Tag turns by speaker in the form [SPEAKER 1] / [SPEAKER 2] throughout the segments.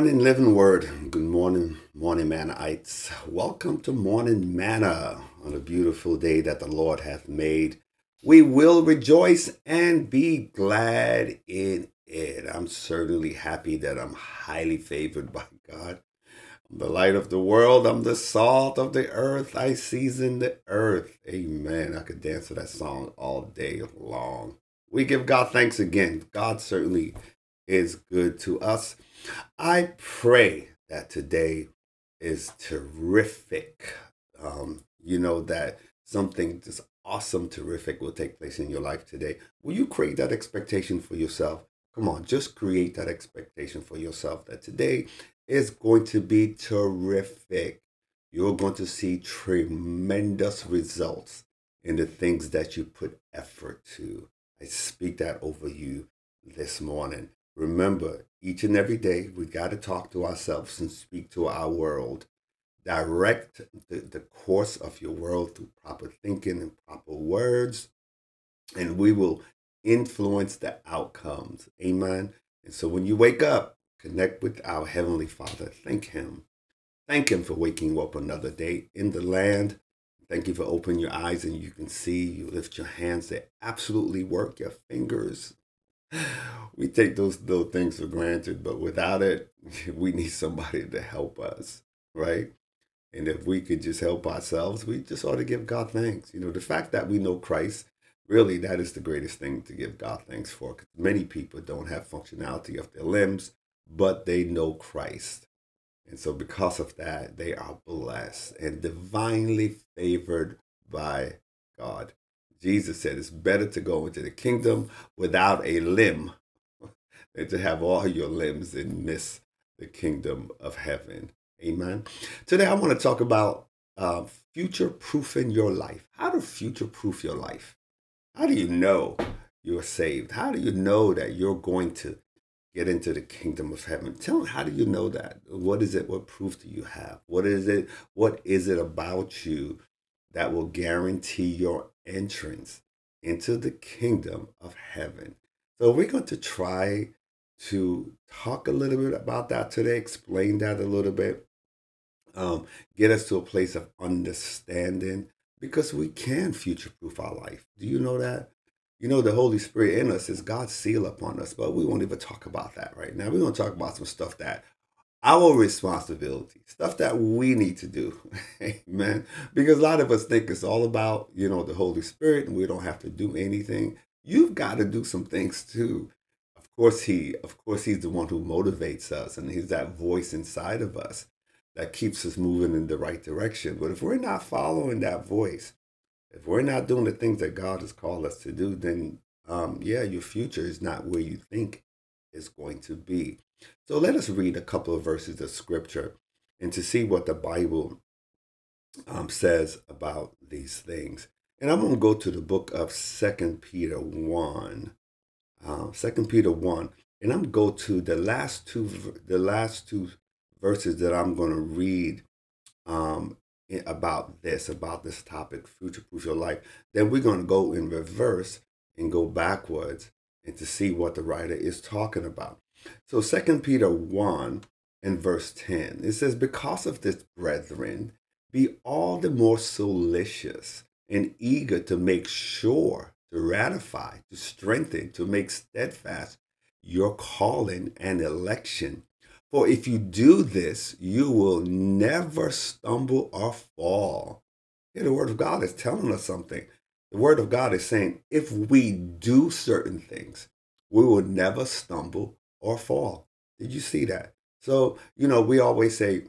[SPEAKER 1] Morning, living word. Good morning, morning Manaites. Welcome to Morning Manna on a beautiful day that the Lord hath made. We will rejoice and be glad in it. I'm certainly happy that I'm highly favored by God. I'm the light of the world. I'm the salt of the earth. I season the earth. Amen. I could dance to that song all day long. We give God thanks again. God certainly is good to us. I pray that today is terrific. Um, you know, that something just awesome, terrific will take place in your life today. Will you create that expectation for yourself? Come on, just create that expectation for yourself that today is going to be terrific. You're going to see tremendous results in the things that you put effort to. I speak that over you this morning. Remember, each and every day, we got to talk to ourselves and speak to our world. Direct the, the course of your world through proper thinking and proper words, and we will influence the outcomes. Amen. And so when you wake up, connect with our Heavenly Father. Thank Him. Thank Him for waking you up another day in the land. Thank you for opening your eyes and you can see. You lift your hands, they absolutely work, your fingers we take those little things for granted, but without it, we need somebody to help us, right? And if we could just help ourselves, we just ought to give God thanks. You know, the fact that we know Christ, really, that is the greatest thing to give God thanks for. Many people don't have functionality of their limbs, but they know Christ. And so, because of that, they are blessed and divinely favored by God. Jesus said it's better to go into the kingdom without a limb than to have all your limbs and miss the kingdom of heaven. Amen. Today, I want to talk about uh, future proofing your life. How to future proof your life. How do you know you're saved? How do you know that you're going to get into the kingdom of heaven? Tell me, how do you know that? What is it? What proof do you have? What is it? What is it about you that will guarantee your entrance into the kingdom of heaven. So we're going to try to talk a little bit about that today, explain that a little bit, um, get us to a place of understanding because we can future proof our life. Do you know that? You know, the Holy Spirit in us is God's seal upon us, but we won't even talk about that right now. We're going to talk about some stuff that our responsibility, stuff that we need to do. Amen. Because a lot of us think it's all about, you know, the Holy Spirit and we don't have to do anything. You've got to do some things too. Of course, he, of course, he's the one who motivates us and he's that voice inside of us that keeps us moving in the right direction. But if we're not following that voice, if we're not doing the things that God has called us to do, then um, yeah, your future is not where you think it's going to be. So let us read a couple of verses of scripture and to see what the Bible um, says about these things. And I'm going to go to the book of Second Peter 1. Uh, Second Peter 1. And I'm going to go to the last two the last two verses that I'm going to read um, about this, about this topic, future proof your life. Then we're going to go in reverse and go backwards and to see what the writer is talking about. So Second Peter 1 and verse 10, it says, Because of this, brethren, be all the more solicitous and eager to make sure, to ratify, to strengthen, to make steadfast your calling and election. For if you do this, you will never stumble or fall. Here, the Word of God is telling us something. The Word of God is saying if we do certain things, we will never stumble or fall. Did you see that? So, you know, we always say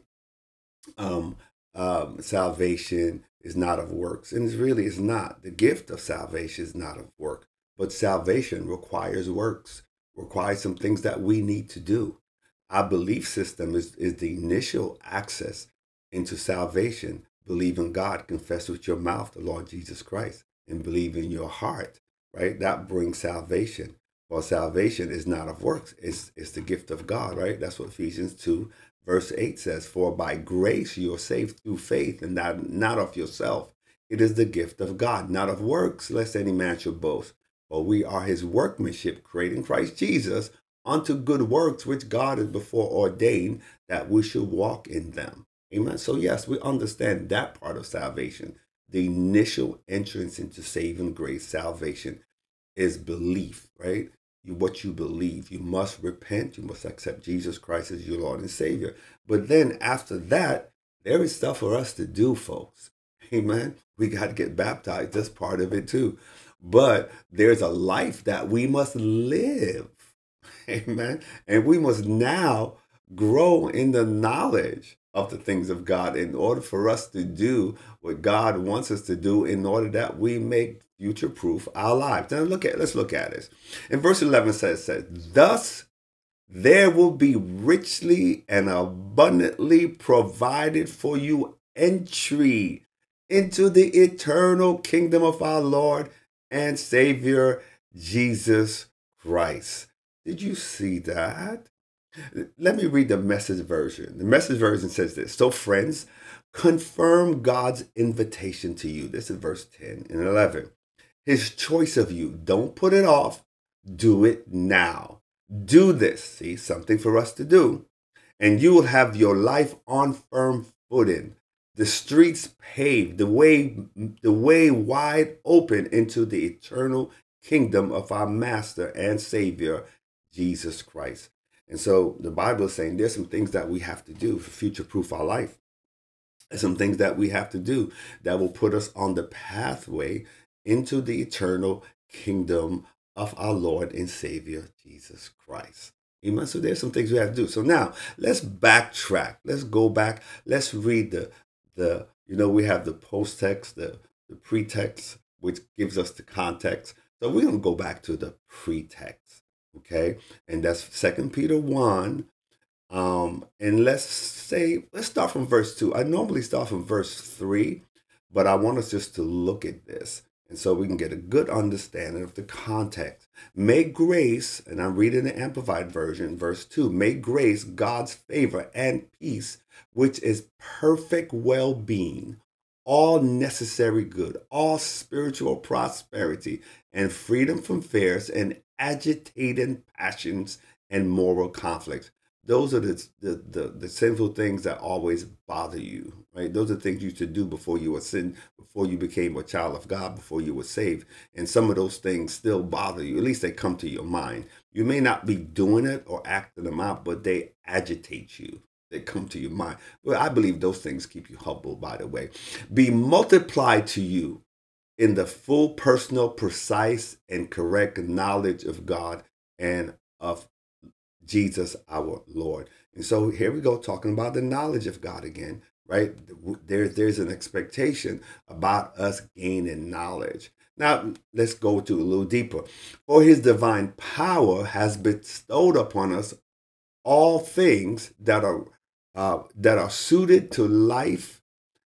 [SPEAKER 1] um, um, salvation is not of works, and it really is not. The gift of salvation is not of work, but salvation requires works, requires some things that we need to do. Our belief system is, is the initial access into salvation. Believe in God, confess with your mouth the Lord Jesus Christ, and believe in your heart, right? That brings salvation. Well, salvation is not of works, it's, it's the gift of God, right? That's what Ephesians 2, verse 8 says. For by grace you are saved through faith, and not, not of yourself. It is the gift of God, not of works, lest any man should boast. For we are his workmanship, created in Christ Jesus, unto good works which God has before ordained that we should walk in them. Amen. So, yes, we understand that part of salvation. The initial entrance into saving grace, salvation, is belief, right? You, what you believe. You must repent. You must accept Jesus Christ as your Lord and Savior. But then after that, there is stuff for us to do, folks. Amen. We got to get baptized. That's part of it too. But there's a life that we must live. Amen. And we must now grow in the knowledge of the things of God in order for us to do what God wants us to do in order that we make future proof our lives. Now look at let's look at this. In verse 11 says, says thus there will be richly and abundantly provided for you entry into the eternal kingdom of our Lord and Savior Jesus Christ. Did you see that? Let me read the message version. The message version says this So, friends, confirm God's invitation to you. This is verse 10 and 11. His choice of you. Don't put it off. Do it now. Do this. See, something for us to do. And you will have your life on firm footing. The streets paved, the way, the way wide open into the eternal kingdom of our Master and Savior, Jesus Christ. And so the Bible is saying there's some things that we have to do for future proof our life. There's some things that we have to do that will put us on the pathway into the eternal kingdom of our Lord and Savior Jesus Christ. Amen. So there's some things we have to do. So now let's backtrack. Let's go back. Let's read the the you know we have the post text, the the pretext, which gives us the context. So we're gonna go back to the pretext okay? And that's second peter 1 um and let's say let's start from verse 2 i normally start from verse 3 but i want us just to look at this and so we can get a good understanding of the context. May grace and i'm reading the amplified version verse 2 may grace god's favor and peace which is perfect well-being all necessary good, all spiritual prosperity, and freedom from fears and agitating passions and moral conflicts. Those are the, the, the, the, sinful things that always bother you, right? Those are things you used to do before you were sin, before you became a child of God, before you were saved. And some of those things still bother you. At least they come to your mind. You may not be doing it or acting them out, but they agitate you they come to your mind. Well, I believe those things keep you humble, by the way. Be multiplied to you in the full personal, precise, and correct knowledge of God and of Jesus our Lord. And so here we go, talking about the knowledge of God again, right? There, there's an expectation about us gaining knowledge. Now, let's go to a little deeper. For his divine power has bestowed upon us all things that are uh, that are suited to life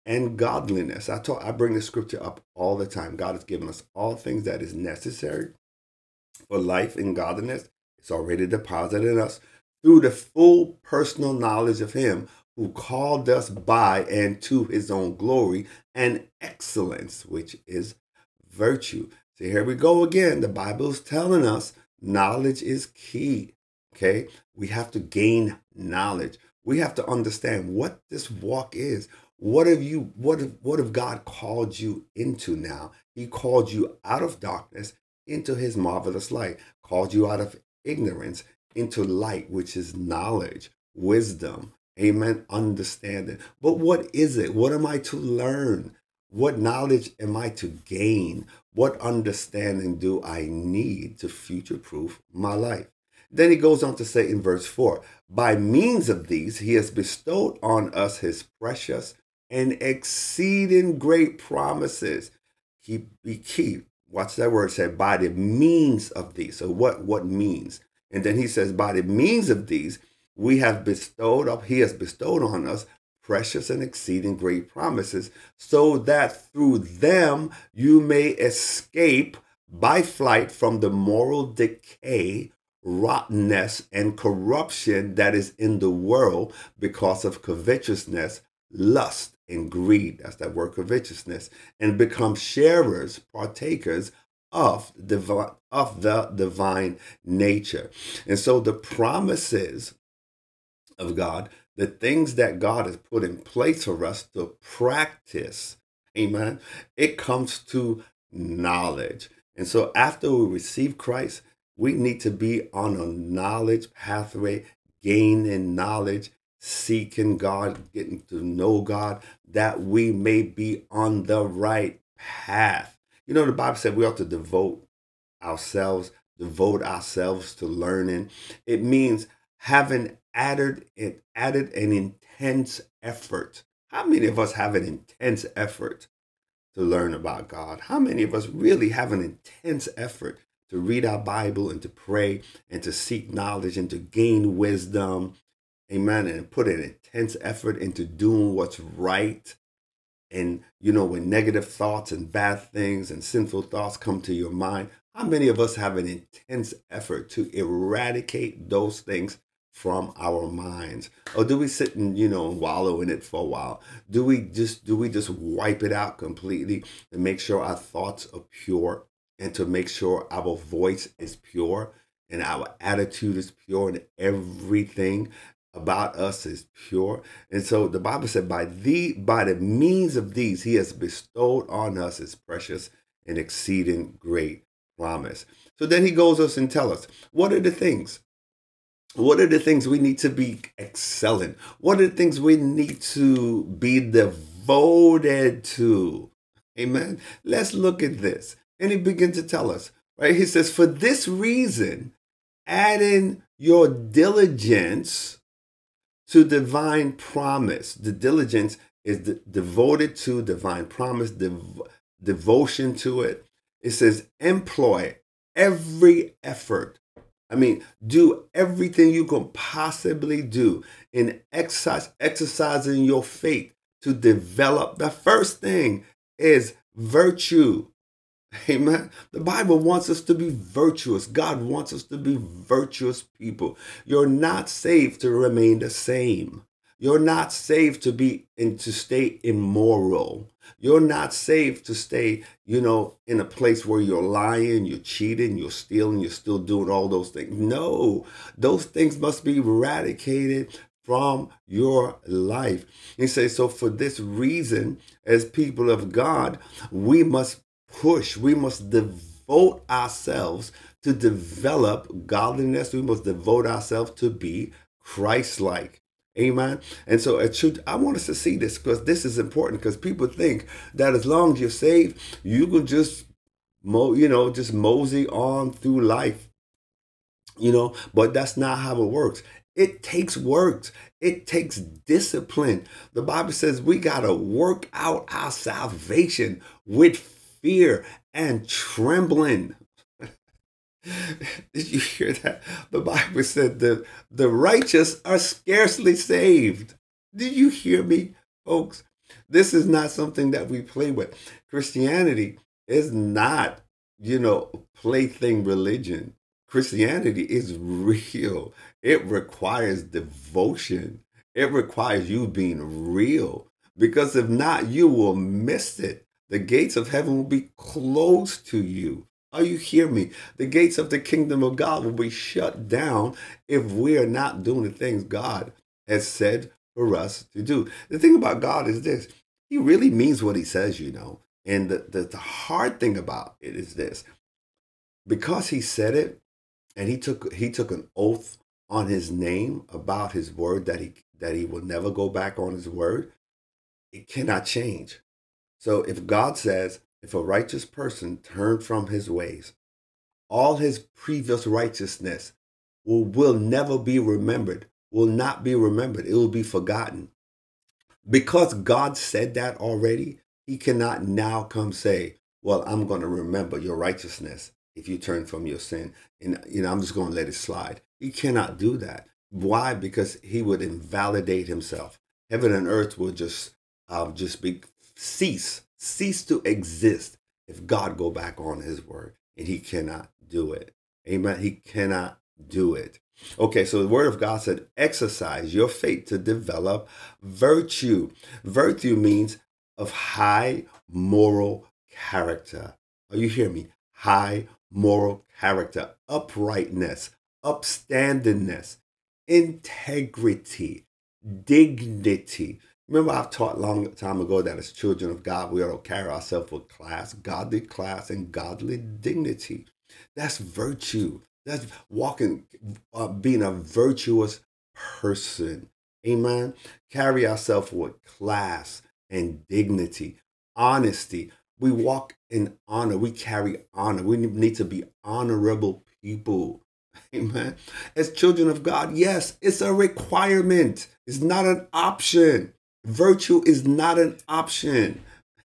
[SPEAKER 1] and godliness. I talk, I bring the scripture up all the time. God has given us all things that is necessary for life and godliness. It's already deposited in us through the full personal knowledge of Him who called us by and to His own glory and excellence, which is virtue. See, here we go again. The Bible is telling us knowledge is key. Okay, we have to gain knowledge we have to understand what this walk is. What have you what have, what have God called you into now? He called you out of darkness into his marvelous light, called you out of ignorance into light, which is knowledge, wisdom, amen, understanding. But what is it? What am I to learn? What knowledge am I to gain? What understanding do I need to future proof my life? Then he goes on to say in verse 4 By means of these, he has bestowed on us his precious and exceeding great promises. Keep, be keep Watch that word said, by the means of these. So, what, what means? And then he says, By the means of these, we have bestowed up, he has bestowed on us precious and exceeding great promises, so that through them you may escape by flight from the moral decay rottenness and corruption that is in the world because of covetousness, lust, and greed. That's that word covetousness. And become sharers, partakers of the, of the divine nature. And so the promises of God, the things that God has put in place for us to practice, amen, it comes to knowledge. And so after we receive Christ, we need to be on a knowledge pathway, gaining knowledge, seeking God, getting to know God, that we may be on the right path. You know, the Bible said we ought to devote ourselves, devote ourselves to learning. It means having added it added an intense effort. How many of us have an intense effort to learn about God? How many of us really have an intense effort to read our Bible and to pray and to seek knowledge and to gain wisdom? Amen. And put an intense effort into doing what's right. And, you know, when negative thoughts and bad things and sinful thoughts come to your mind, how many of us have an intense effort to eradicate those things from our minds or do we sit and you know wallow in it for a while do we just do we just wipe it out completely and make sure our thoughts are pure and to make sure our voice is pure and our attitude is pure and everything about us is pure and so the bible said by the by the means of these he has bestowed on us his precious and exceeding great promise so then he goes us and tell us what are the things what are the things we need to be excelling? What are the things we need to be devoted to? Amen. Let's look at this. And he begins to tell us, right? He says, For this reason, adding your diligence to divine promise. The diligence is de- devoted to divine promise, dev- devotion to it. It says, employ every effort I mean, do everything you can possibly do in exercise, exercising your faith to develop. The first thing is virtue. Amen. The Bible wants us to be virtuous. God wants us to be virtuous people. You're not saved to remain the same. You're not saved to be and to stay immoral. You're not saved to stay, you know, in a place where you're lying, you're cheating, you're stealing, you're still doing all those things. No, those things must be eradicated from your life. He says, so for this reason, as people of God, we must push, we must devote ourselves to develop godliness. We must devote ourselves to be Christ like. Amen. And so it should I want us to see this because this is important because people think that as long as you're saved, you can just mo you know, just mosey on through life. You know, but that's not how it works. It takes work. It takes discipline. The Bible says we got to work out our salvation with fear and trembling. Did you hear that? The Bible said the, the righteous are scarcely saved. Did you hear me, folks? This is not something that we play with. Christianity is not, you know, plaything religion. Christianity is real. It requires devotion. It requires you being real. Because if not, you will miss it. The gates of heaven will be closed to you. Are you hear me? The gates of the kingdom of God will be shut down if we are not doing the things God has said for us to do. The thing about God is this He really means what He says, you know. And the, the, the hard thing about it is this because He said it and He took He took an oath on His name about His word that He that He will never go back on His word, it cannot change. So if God says, if a righteous person turn from his ways, all his previous righteousness will, will never be remembered, will not be remembered. It will be forgotten. Because God said that already, he cannot now come say, Well, I'm going to remember your righteousness if you turn from your sin. And you know, I'm just going to let it slide. He cannot do that. Why? Because he would invalidate himself. Heaven and earth will just uh, just be cease cease to exist if God go back on his word and he cannot do it. Amen. He cannot do it. Okay, so the word of God said, exercise your faith to develop virtue. Virtue means of high moral character. Are you hear me? high moral character, uprightness, upstandingness, integrity, dignity. Remember, I've taught long time ago that as children of God, we ought to carry ourselves with class, godly class, and godly dignity. That's virtue. That's walking, uh, being a virtuous person. Amen. Carry ourselves with class and dignity, honesty. We walk in honor. We carry honor. We need to be honorable people. Amen. As children of God, yes, it's a requirement. It's not an option. Virtue is not an option.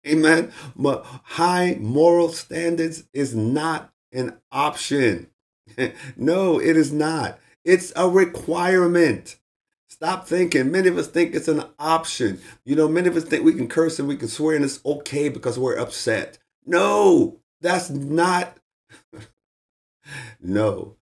[SPEAKER 1] Amen. But high moral standards is not an option. no, it is not. It's a requirement. Stop thinking. Many of us think it's an option. You know, many of us think we can curse and we can swear and it's okay because we're upset. No, that's not. no,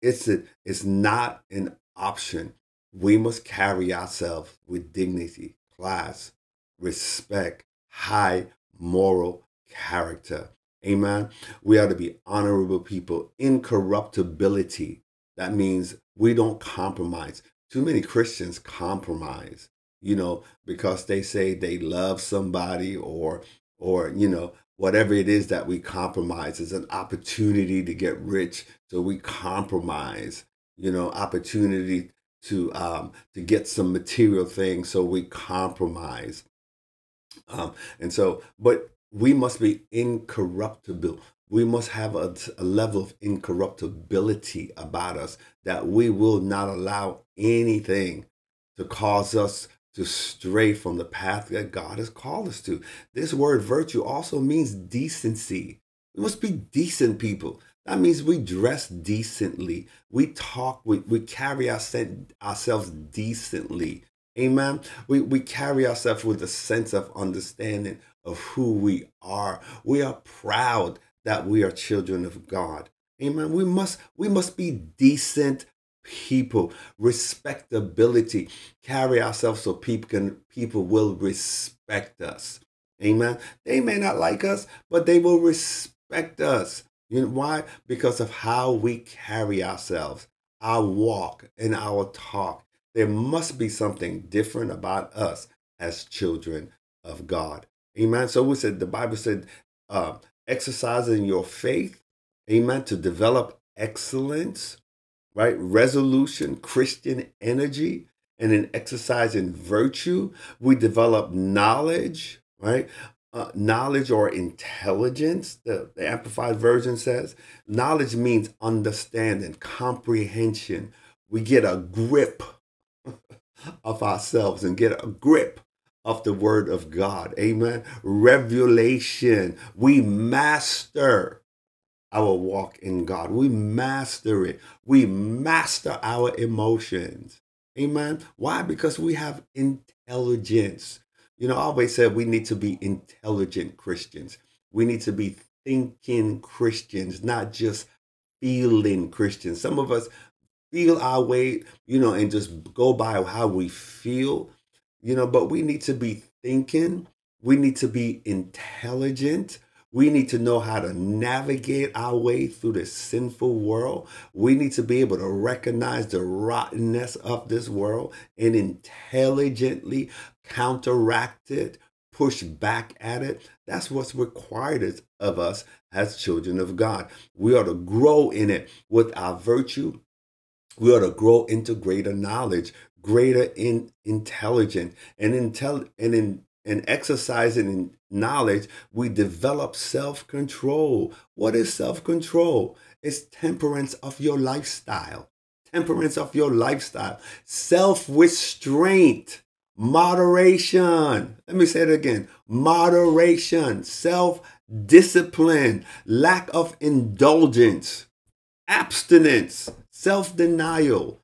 [SPEAKER 1] it's a, it's not an option. We must carry ourselves with dignity, class, respect, high moral character. Amen. We are to be honorable people, incorruptibility. That means we don't compromise. Too many Christians compromise, you know, because they say they love somebody or or you know, whatever it is that we compromise is an opportunity to get rich. So we compromise, you know, opportunity to um to get some material things. So we compromise. Um, and so, but we must be incorruptible. We must have a, a, level of incorruptibility about us that we will not allow anything to cause us to stray from the path that God has called us to. This word virtue also means decency. We must be decent people. That means we dress decently. We talk, we, we carry our, ourselves decently. Amen. We, we carry ourselves with a sense of understanding of who we are. We are proud that we are children of God. Amen. We must we must be decent people, respectability, carry ourselves so people can people will respect us. Amen. They may not like us, but they will respect us. You know why? Because of how we carry ourselves, our walk and our talk. There must be something different about us as children of God. Amen. So we said the Bible said, uh, exercising your faith, amen, to develop excellence, right? Resolution, Christian energy, and in exercising virtue, we develop knowledge, right? Uh, knowledge or intelligence, the, the Amplified Version says. Knowledge means understanding, comprehension. We get a grip of ourselves and get a grip of the word of God. Amen. Revelation. We master our walk in God. We master it. We master our emotions. Amen. Why? Because we have intelligence. You know, I always said we need to be intelligent Christians. We need to be thinking Christians, not just feeling Christians. Some of us feel our way, you know, and just go by how we feel, you know, but we need to be thinking, we need to be intelligent. We need to know how to navigate our way through this sinful world. We need to be able to recognize the rottenness of this world and intelligently counteract it, push back at it. That's what's required of us as children of God. We are to grow in it with our virtue we are to grow into greater knowledge, greater in intelligence, and intel and in and exercising in knowledge, we develop self-control. What is self-control? It's temperance of your lifestyle. Temperance of your lifestyle. Self-restraint. Moderation. Let me say it again. Moderation. Self-discipline. Lack of indulgence. Abstinence self denial.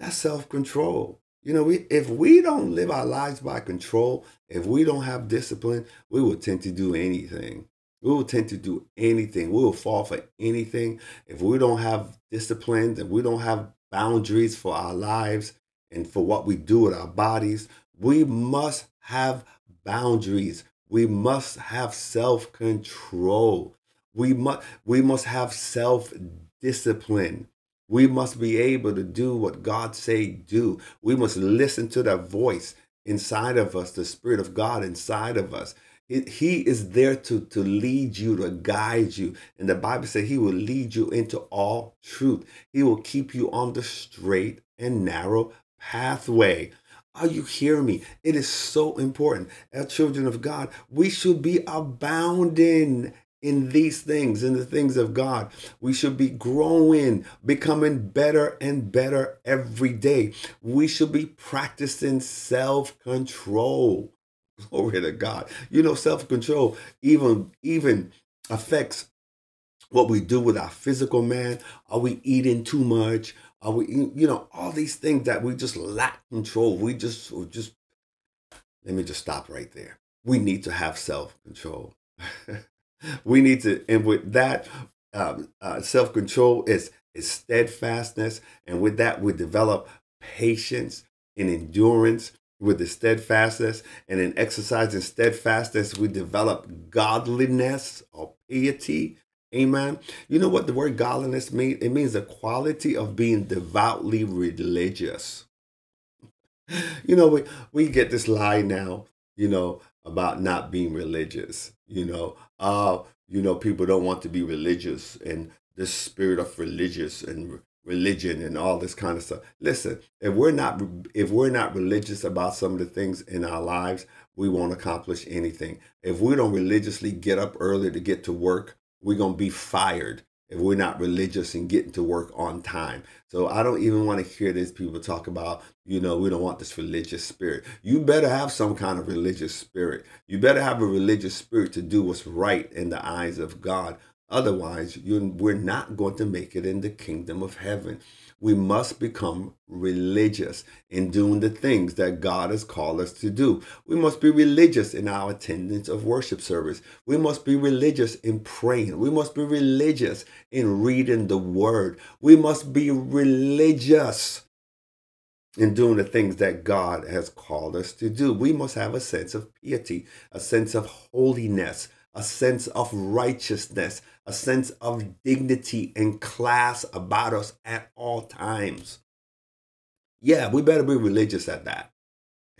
[SPEAKER 1] That's self control. You know, we, if we don't live our lives by control, if we don't have discipline, we will tend to do anything. We will tend to do anything. We will fall for anything. If we don't have discipline, if we don't have boundaries for our lives and for what we do with our bodies, we must have boundaries. We must have self control. We must we must have self-discipline. We must be able to do what God say do. We must listen to that voice inside of us, the Spirit of God inside of us. He is there to, to lead you, to guide you. And the Bible said he will lead you into all truth. He will keep you on the straight and narrow pathway. Are you hearing me? It is so important. As children of God, we should be abounding in these things, in the things of God. We should be growing, becoming better and better every day. We should be practicing self control. Glory to God. You know, self control even even affects what we do with our physical man. Are we eating too much? Are we, you know, all these things that we just lack control. We just, just, let me just stop right there. We need to have self control. we need to, and with that, um, uh, self control is is steadfastness, and with that, we develop patience and endurance. With the steadfastness, and in exercising steadfastness, we develop godliness or piety. Amen. You know what the word godliness means? It means the quality of being devoutly religious. You know, we, we get this lie now, you know, about not being religious. You know, uh, you know, people don't want to be religious and this spirit of religious and religion and all this kind of stuff. Listen, if we're not if we're not religious about some of the things in our lives, we won't accomplish anything. If we don't religiously get up early to get to work, we're going to be fired if we're not religious and getting to work on time. So I don't even want to hear these people talk about, you know, we don't want this religious spirit. You better have some kind of religious spirit. You better have a religious spirit to do what's right in the eyes of God. Otherwise, you we're not going to make it in the kingdom of heaven we must become religious in doing the things that God has called us to do. We must be religious in our attendance of worship service. We must be religious in praying. We must be religious in reading the word. We must be religious in doing the things that God has called us to do. We must have a sense of piety, a sense of holiness, a sense of righteousness, a sense of dignity and class about us at all times. Yeah, we better be religious at that.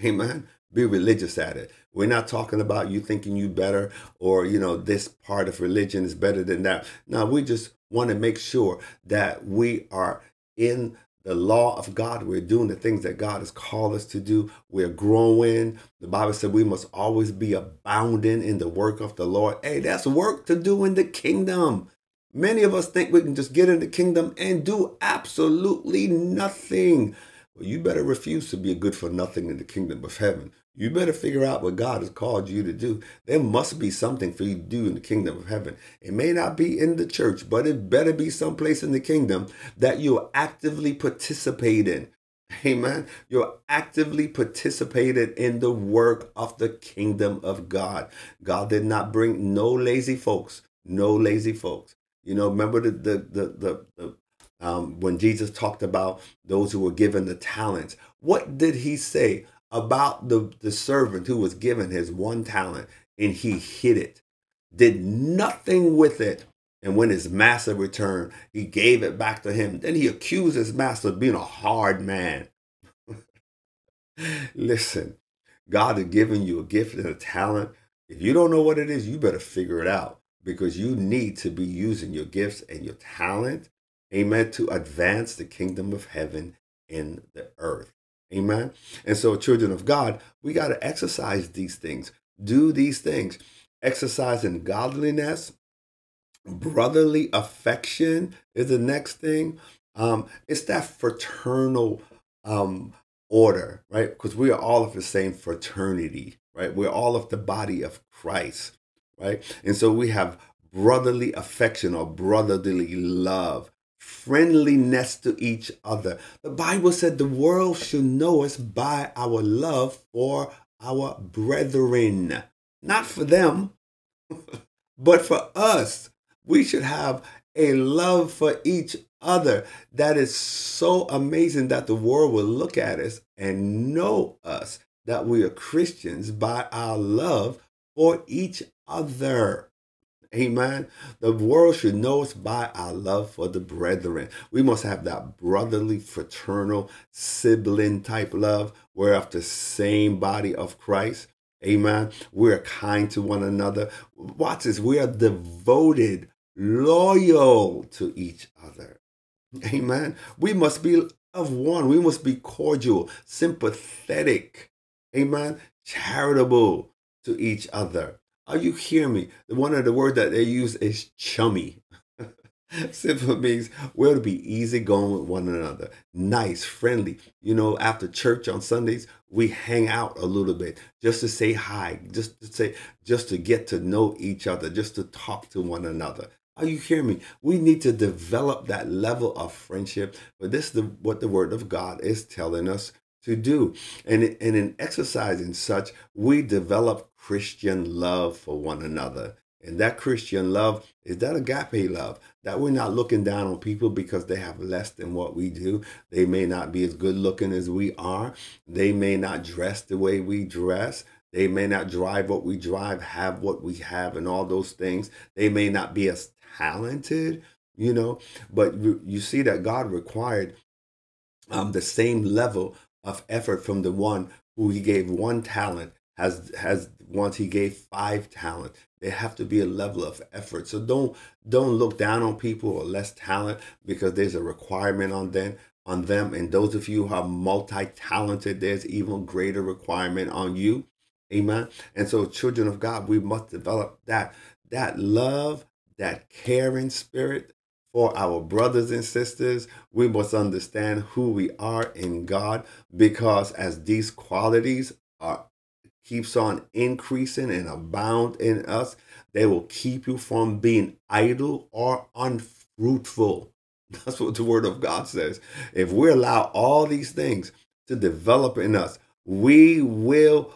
[SPEAKER 1] Amen. Be religious at it. We're not talking about you thinking you better or, you know, this part of religion is better than that. No, we just want to make sure that we are in the law of God. We're doing the things that God has called us to do. We're growing. The Bible said we must always be abounding in the work of the Lord. Hey, that's work to do in the kingdom. Many of us think we can just get in the kingdom and do absolutely nothing. Well, you better refuse to be a good for nothing in the kingdom of heaven. You better figure out what God has called you to do. There must be something for you to do in the kingdom of heaven. It may not be in the church, but it better be someplace in the kingdom that you actively participate in. Amen. You're actively participated in the work of the kingdom of God. God did not bring no lazy folks, no lazy folks. You know, remember the the the the, the um, when Jesus talked about those who were given the talents. What did he say? About the, the servant who was given his one talent and he hid it, did nothing with it. And when his master returned, he gave it back to him. Then he accused his master of being a hard man. Listen, God has given you a gift and a talent. If you don't know what it is, you better figure it out because you need to be using your gifts and your talent, amen, to advance the kingdom of heaven in the earth. Amen. And so, children of God, we got to exercise these things, do these things, exercise in godliness, brotherly affection is the next thing. Um, it's that fraternal um, order, right? Because we are all of the same fraternity, right? We're all of the body of Christ, right? And so we have brotherly affection or brotherly love friendliness to each other. The Bible said the world should know us by our love for our brethren, not for them, but for us. We should have a love for each other that is so amazing that the world will look at us and know us that we are Christians by our love for each other. Amen. The world should know us by our love for the brethren. We must have that brotherly, fraternal, sibling type love. We're of the same body of Christ. Amen. We're kind to one another. Watch this. We are devoted, loyal to each other. Amen. We must be of one. We must be cordial, sympathetic. Amen. Charitable to each other. Are you hearing me? One of the words that they use is chummy. Simple means we're to be easy going with one another, nice, friendly. You know, after church on Sundays, we hang out a little bit just to say hi, just to say, just to get to know each other, just to talk to one another. Are you hearing me? We need to develop that level of friendship. But this is the, what the Word of God is telling us to do. And, and in exercising such, we develop Christian love for one another. And that Christian love is that agape love, that we're not looking down on people because they have less than what we do. They may not be as good looking as we are. They may not dress the way we dress. They may not drive what we drive, have what we have, and all those things. They may not be as talented, you know, but you see that God required um, the same level of effort from the one who he gave one talent has has once he gave five talent. They have to be a level of effort. So don't don't look down on people or less talent because there's a requirement on them on them. And those of you who are multi-talented there's even greater requirement on you. Amen. And so children of god we must develop that that love that caring spirit for our brothers and sisters. We must understand who we are in God because as these qualities are keeps on increasing and abound in us, they will keep you from being idle or unfruitful. That's what the word of God says. If we allow all these things to develop in us, we will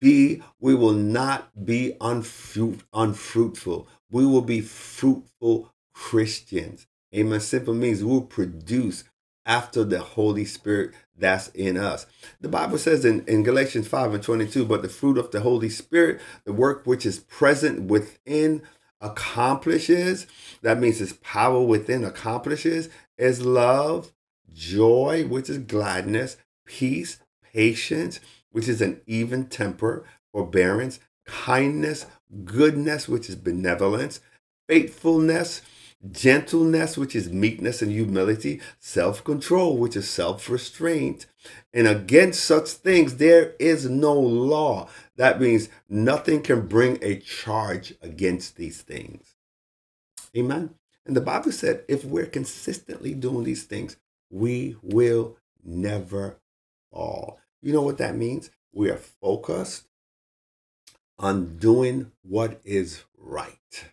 [SPEAKER 1] be, we will not be unfruit, unfruitful. We will be fruitful Christians. Amen. Simple means we'll produce after the Holy Spirit that's in us. The Bible says in, in Galatians 5 and 22, but the fruit of the Holy Spirit, the work which is present within accomplishes, that means his power within accomplishes, is love, joy, which is gladness, peace, patience, which is an even temper, forbearance, kindness, goodness, which is benevolence, faithfulness, gentleness, which is meekness and humility, self control, which is self restraint. And against such things, there is no law. That means nothing can bring a charge against these things. Amen. And the Bible said if we're consistently doing these things, we will never fall. You know what that means? We are focused on doing what is right.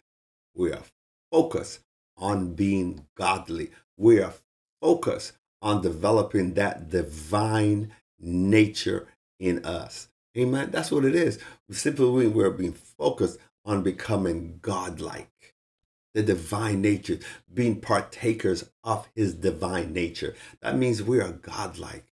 [SPEAKER 1] We are focused on being godly. We are focused on developing that divine nature in us. Amen. That's what it is. Simply, we're being focused on becoming godlike, the divine nature, being partakers of his divine nature. That means we are godlike.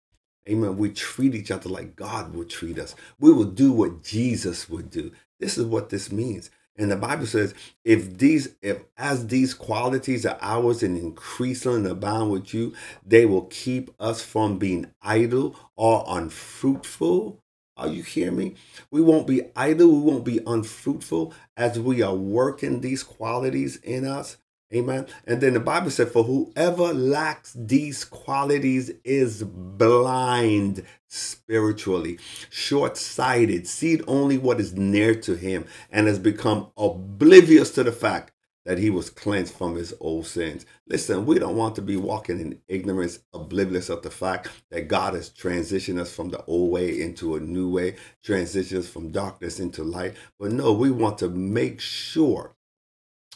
[SPEAKER 1] Amen. We treat each other like God would treat us. We will do what Jesus would do. This is what this means. And the Bible says, if these, if as these qualities are ours and increase and abound with you, they will keep us from being idle or unfruitful. Are you hearing me? We won't be idle, we won't be unfruitful as we are working these qualities in us. Amen. And then the Bible said, For whoever lacks these qualities is blind spiritually, short sighted, sees only what is near to him, and has become oblivious to the fact that he was cleansed from his old sins. Listen, we don't want to be walking in ignorance, oblivious of the fact that God has transitioned us from the old way into a new way, transitioned us from darkness into light. But no, we want to make sure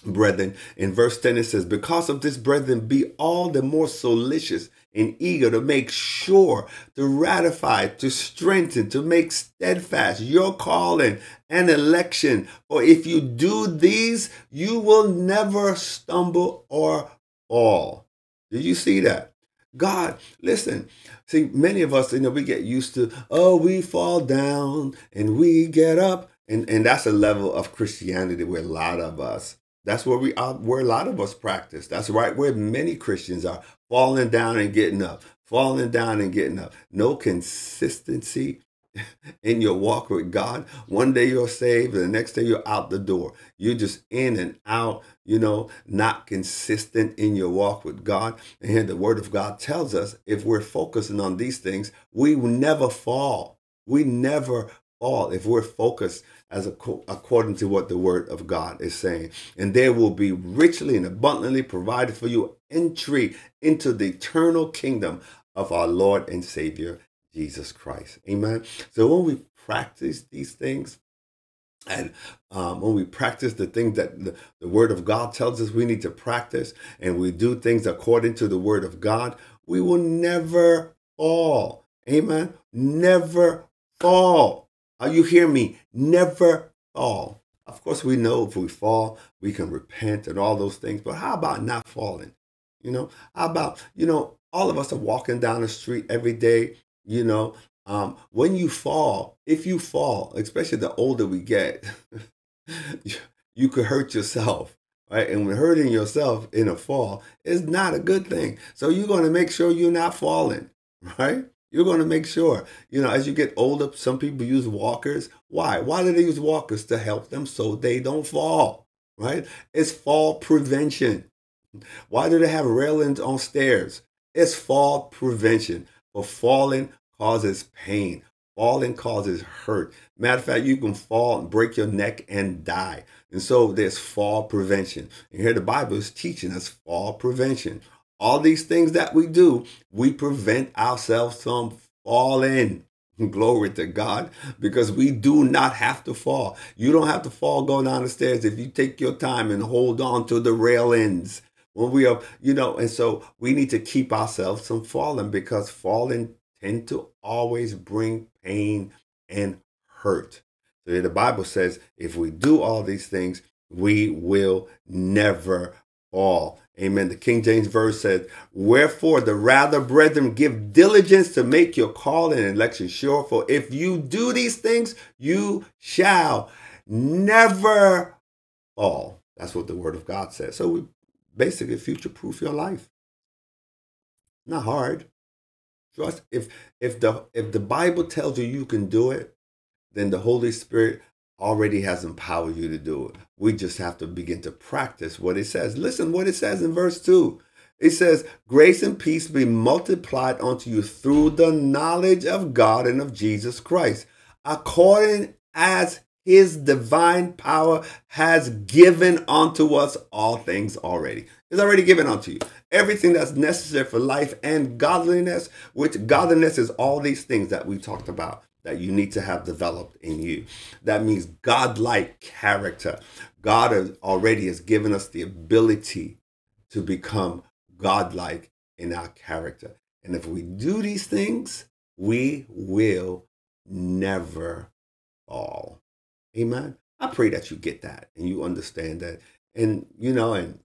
[SPEAKER 1] brethren. In verse 10, it says, Because of this, brethren, be all the more solicitous and eager to make sure, to ratify, to strengthen, to make steadfast your calling and election. For if you do these, you will never stumble or fall. Did you see that? God, listen. See, many of us, you know, we get used to, oh, we fall down and we get up And and that's a level of Christianity where a lot of us that's where we are where a lot of us practice. That's right where many Christians are falling down and getting up, falling down and getting up. No consistency in your walk with God. One day you're saved, the next day you're out the door. You're just in and out, you know, not consistent in your walk with God. And here the Word of God tells us if we're focusing on these things, we will never fall. We never fall if we're focused as according to what the Word of God is saying. And there will be richly and abundantly provided for you entry into the eternal kingdom of our Lord and Savior Jesus Christ. Amen. So when we practice these things, and um, when we practice the things that the, the Word of God tells us we need to practice, and we do things according to the Word of God, we will never fall. Amen. Never fall. Are you hear me? Never fall. Of course, we know if we fall, we can repent and all those things. But how about not falling? You know, how about, you know, all of us are walking down the street every day you know, um, when you fall, if you fall, especially the older we get, you could hurt yourself, right? And when hurting yourself in a fall is not a good thing. So you're going to make sure you're not falling, right? You're going to make sure, you know, as you get older, some people use walkers. Why? Why do they use walkers? To help them so they don't fall, right? It's fall prevention. Why do they have railings on stairs? It's fall prevention. But falling causes pain. Falling causes hurt. Matter of fact, you can fall and break your neck and die. And so there's fall prevention. And here the Bible is teaching us fall prevention. All these things that we do, we prevent ourselves from falling. Glory to God, because we do not have to fall. You don't have to fall going down the stairs if you take your time and hold on to the railings when we are, you know, and so we need to keep ourselves from falling because falling tend to always bring pain and hurt. So the Bible says if we do all these things, we will never fall. Amen. The King James verse says, Wherefore the rather, brethren, give diligence to make your call and election sure. For if you do these things, you shall never fall. That's what the word of God says. So we basically future proof your life. Not hard. Trust if if the if the Bible tells you you can do it, then the Holy Spirit already has empowered you to do it. We just have to begin to practice what it says. Listen what it says in verse 2. It says, Grace and peace be multiplied unto you through the knowledge of God and of Jesus Christ, according as his divine power has given unto us all things already. It's already given unto you. Everything that's necessary for life and godliness, which godliness is all these things that we talked about that you need to have developed in you. That means godlike character. God has already has given us the ability to become godlike in our character. And if we do these things, we will never fall. Amen. I pray that you get that and you understand that. And you know, and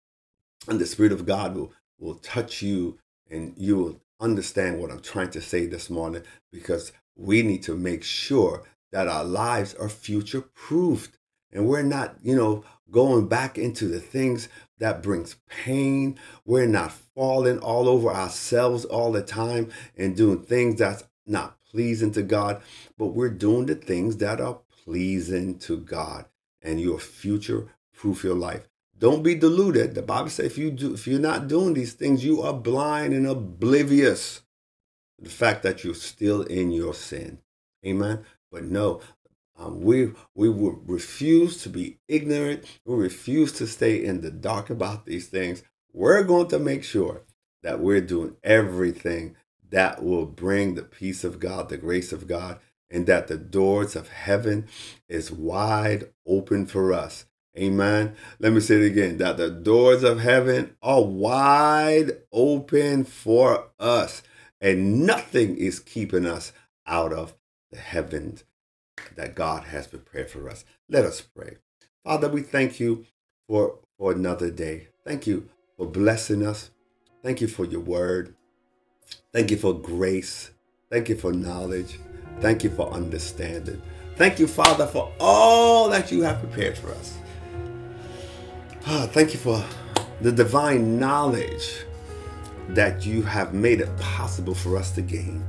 [SPEAKER 1] and the Spirit of God will will touch you and you will understand what I'm trying to say this morning because we need to make sure that our lives are future proofed and we're not, you know, going back into the things that brings pain. We're not falling all over ourselves all the time and doing things that's not pleasing to God, but we're doing the things that are pleasing to God and your future proof your life. Don't be deluded. The Bible says if you do if you're not doing these things, you are blind and oblivious to the fact that you're still in your sin. Amen. But no, um, we we will refuse to be ignorant. We refuse to stay in the dark about these things. We're going to make sure that we're doing everything that will bring the peace of God, the grace of God, and that the doors of heaven is wide open for us. Amen. Let me say it again that the doors of heaven are wide open for us, and nothing is keeping us out of the heavens that God has prepared for us. Let us pray. Father, we thank you for, for another day. Thank you for blessing us. Thank you for your word. Thank you for grace. Thank you for knowledge. Thank you for understanding. Thank you, Father, for all that you have prepared for us. Ah, thank you for the divine knowledge that you have made it possible for us to gain.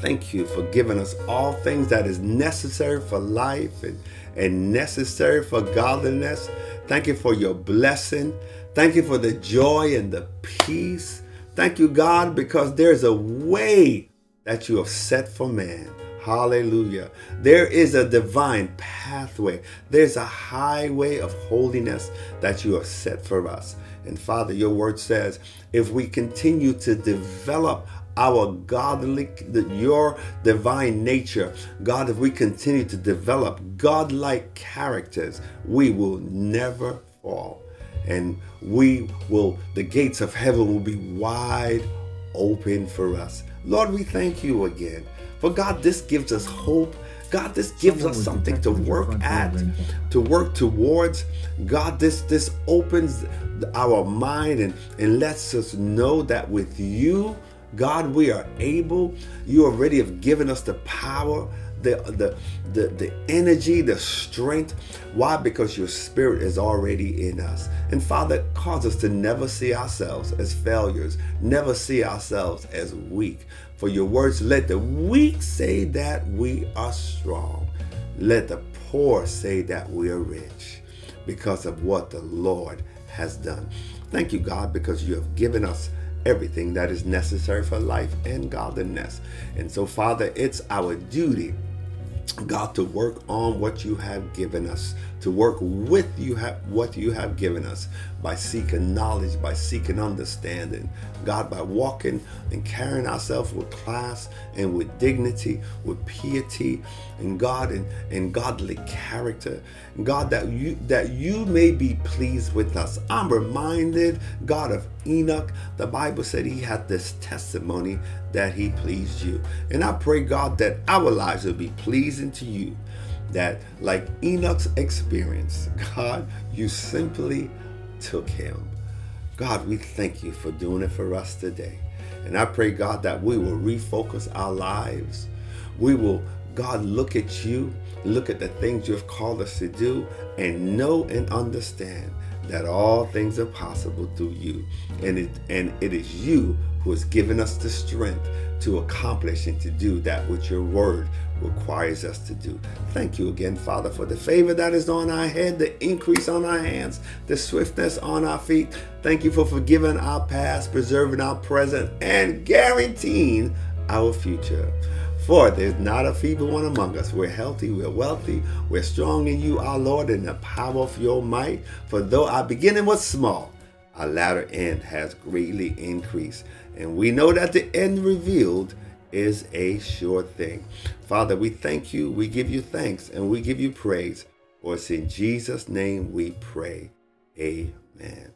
[SPEAKER 1] Thank you for giving us all things that is necessary for life and, and necessary for godliness. Thank you for your blessing. Thank you for the joy and the peace. Thank you, God, because there's a way that you have set for man. Hallelujah. There is a divine pathway. There's a highway of holiness that you have set for us. And Father, your word says if we continue to develop our godly, your divine nature, God, if we continue to develop godlike characters, we will never fall. And we will, the gates of heaven will be wide open for us. Lord, we thank you again. For God, this gives us hope. God, this gives us something to work at, to work towards. God, this this opens our mind and, and lets us know that with you, God, we are able. You already have given us the power, the, the, the, the energy, the strength. Why? Because your spirit is already in us. And Father, cause us to never see ourselves as failures, never see ourselves as weak. For your words, let the weak say that we are strong. Let the poor say that we are rich because of what the Lord has done. Thank you, God, because you have given us everything that is necessary for life and godliness. And so, Father, it's our duty God, to work on what you have given us, to work with you have what you have given us by seeking knowledge, by seeking understanding. God, by walking and carrying ourselves with class and with dignity, with piety, and God and, and godly character. God, that you that you may be pleased with us. I'm reminded, God, of Enoch. The Bible said he had this testimony that he pleased you. And I pray, God, that our lives will be pleasing to you. That, like Enoch's experience, God, you simply took him. God, we thank you for doing it for us today. And I pray, God, that we will refocus our lives. We will, God, look at you, look at the things you have called us to do, and know and understand that all things are possible through you. And it, and it is you who has given us the strength to accomplish and to do that which your word requires us to do. Thank you again, Father, for the favor that is on our head, the increase on our hands, the swiftness on our feet. Thank you for forgiving our past, preserving our present, and guaranteeing our future. For there's not a feeble one among us. We're healthy, we're wealthy, we're strong in you, our Lord, in the power of your might. For though our beginning was small, our latter end has greatly increased. And we know that the end revealed is a sure thing. Father, we thank you, we give you thanks, and we give you praise. For it's in Jesus' name we pray. Amen.